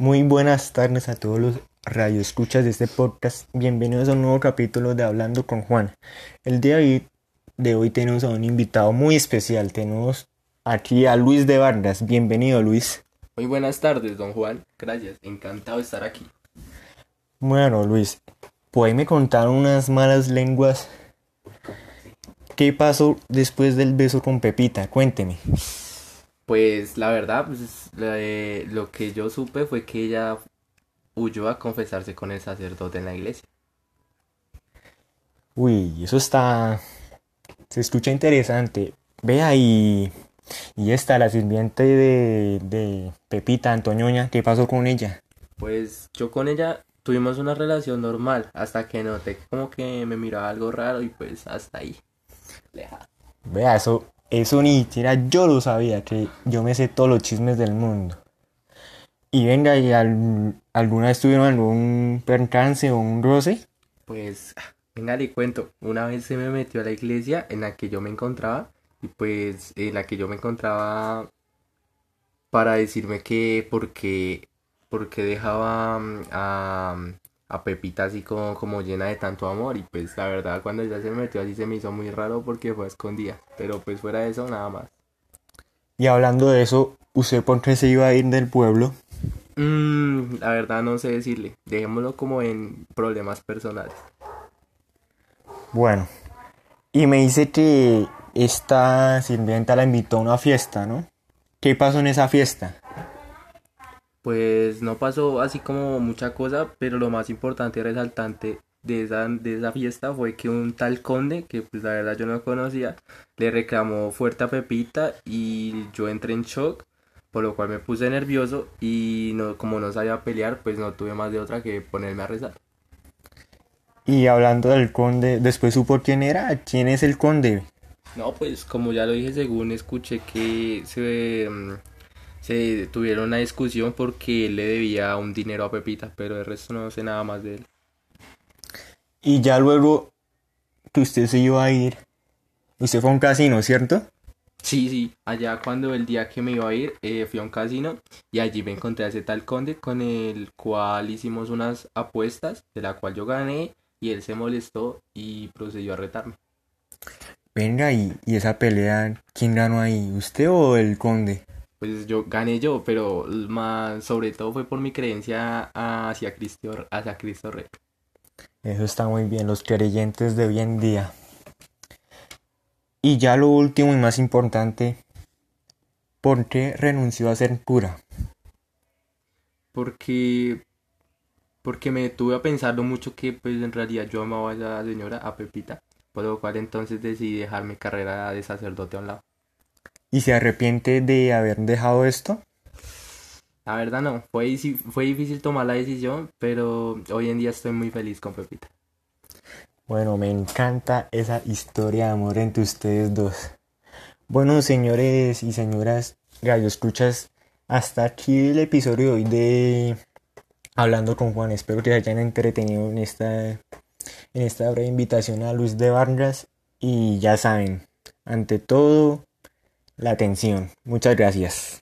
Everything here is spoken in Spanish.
Muy buenas tardes a todos los radioescuchas de este podcast. Bienvenidos a un nuevo capítulo de Hablando con Juan. El día de hoy tenemos a un invitado muy especial. Tenemos aquí a Luis de Vargas. Bienvenido, Luis. Muy buenas tardes, don Juan. Gracias. Encantado de estar aquí. Bueno, Luis, me contar unas malas lenguas. ¿Qué pasó después del beso con Pepita? Cuénteme. Pues la verdad, pues, lo que yo supe fue que ella huyó a confesarse con el sacerdote en la iglesia. Uy, eso está... Se escucha interesante. Vea y... Y esta, la sirviente de, de Pepita, Antoñoña, ¿qué pasó con ella? Pues yo con ella tuvimos una relación normal hasta que noté como que me miraba algo raro y pues hasta ahí. Vea, eso, eso ni siquiera yo lo sabía, que yo me sé todos los chismes del mundo. Y venga, ¿y alguna vez tuvieron algún percance o un roce? Pues, venga, le cuento. Una vez se me metió a la iglesia en la que yo me encontraba. Y pues, en la que yo me encontraba para decirme que porque, porque dejaba mm, a, a Pepita así como, como llena de tanto amor. Y pues, la verdad, cuando ella se me metió así se me hizo muy raro porque fue escondida. Pero pues, fuera de eso, nada más. Y hablando de eso, ¿usted por qué se iba a ir del pueblo? Mm, la verdad no sé decirle. Dejémoslo como en problemas personales. Bueno. Y me dice que esta sirvienta la invitó a una fiesta, ¿no? ¿Qué pasó en esa fiesta? Pues no pasó así como mucha cosa, pero lo más importante y resaltante de esa, de esa fiesta fue que un tal conde, que pues la verdad yo no conocía, le reclamó fuerte a Pepita y yo entré en shock por lo cual me puse nervioso y no, como no sabía pelear, pues no tuve más de otra que ponerme a rezar. Y hablando del conde, ¿después supo quién era? ¿Quién es el conde? No, pues como ya lo dije, según escuché que se, mm, se tuvieron una discusión porque él le debía un dinero a Pepita, pero el resto no sé nada más de él. Y ya luego que usted se iba a ir, usted fue a un casino, ¿cierto? Sí, sí, allá cuando el día que me iba a ir eh, fui a un casino y allí me encontré a ese tal conde con el cual hicimos unas apuestas de la cual yo gané y él se molestó y procedió a retarme. Venga, y, y esa pelea, ¿quién ganó ahí? ¿Usted o el conde? Pues yo gané yo, pero más sobre todo fue por mi creencia hacia Cristo, hacia Cristo Rey. Eso está muy bien, los creyentes de hoy en día. Y ya lo último y más importante, ¿por qué renunció a ser cura? Porque porque me tuve a pensarlo mucho que pues en realidad yo amaba a la señora, a Pepita, por lo cual entonces decidí dejar mi carrera de sacerdote a un lado. ¿Y se arrepiente de haber dejado esto? La verdad no, fue, fue difícil tomar la decisión, pero hoy en día estoy muy feliz con Pepita. Bueno, me encanta esa historia de amor entre ustedes dos. Bueno, señores y señoras gallo escuchas, hasta aquí el episodio de hoy de Hablando con Juan. Espero que se hayan entretenido en esta, en esta breve invitación a Luis de Vargas. Y ya saben, ante todo, la atención. Muchas gracias.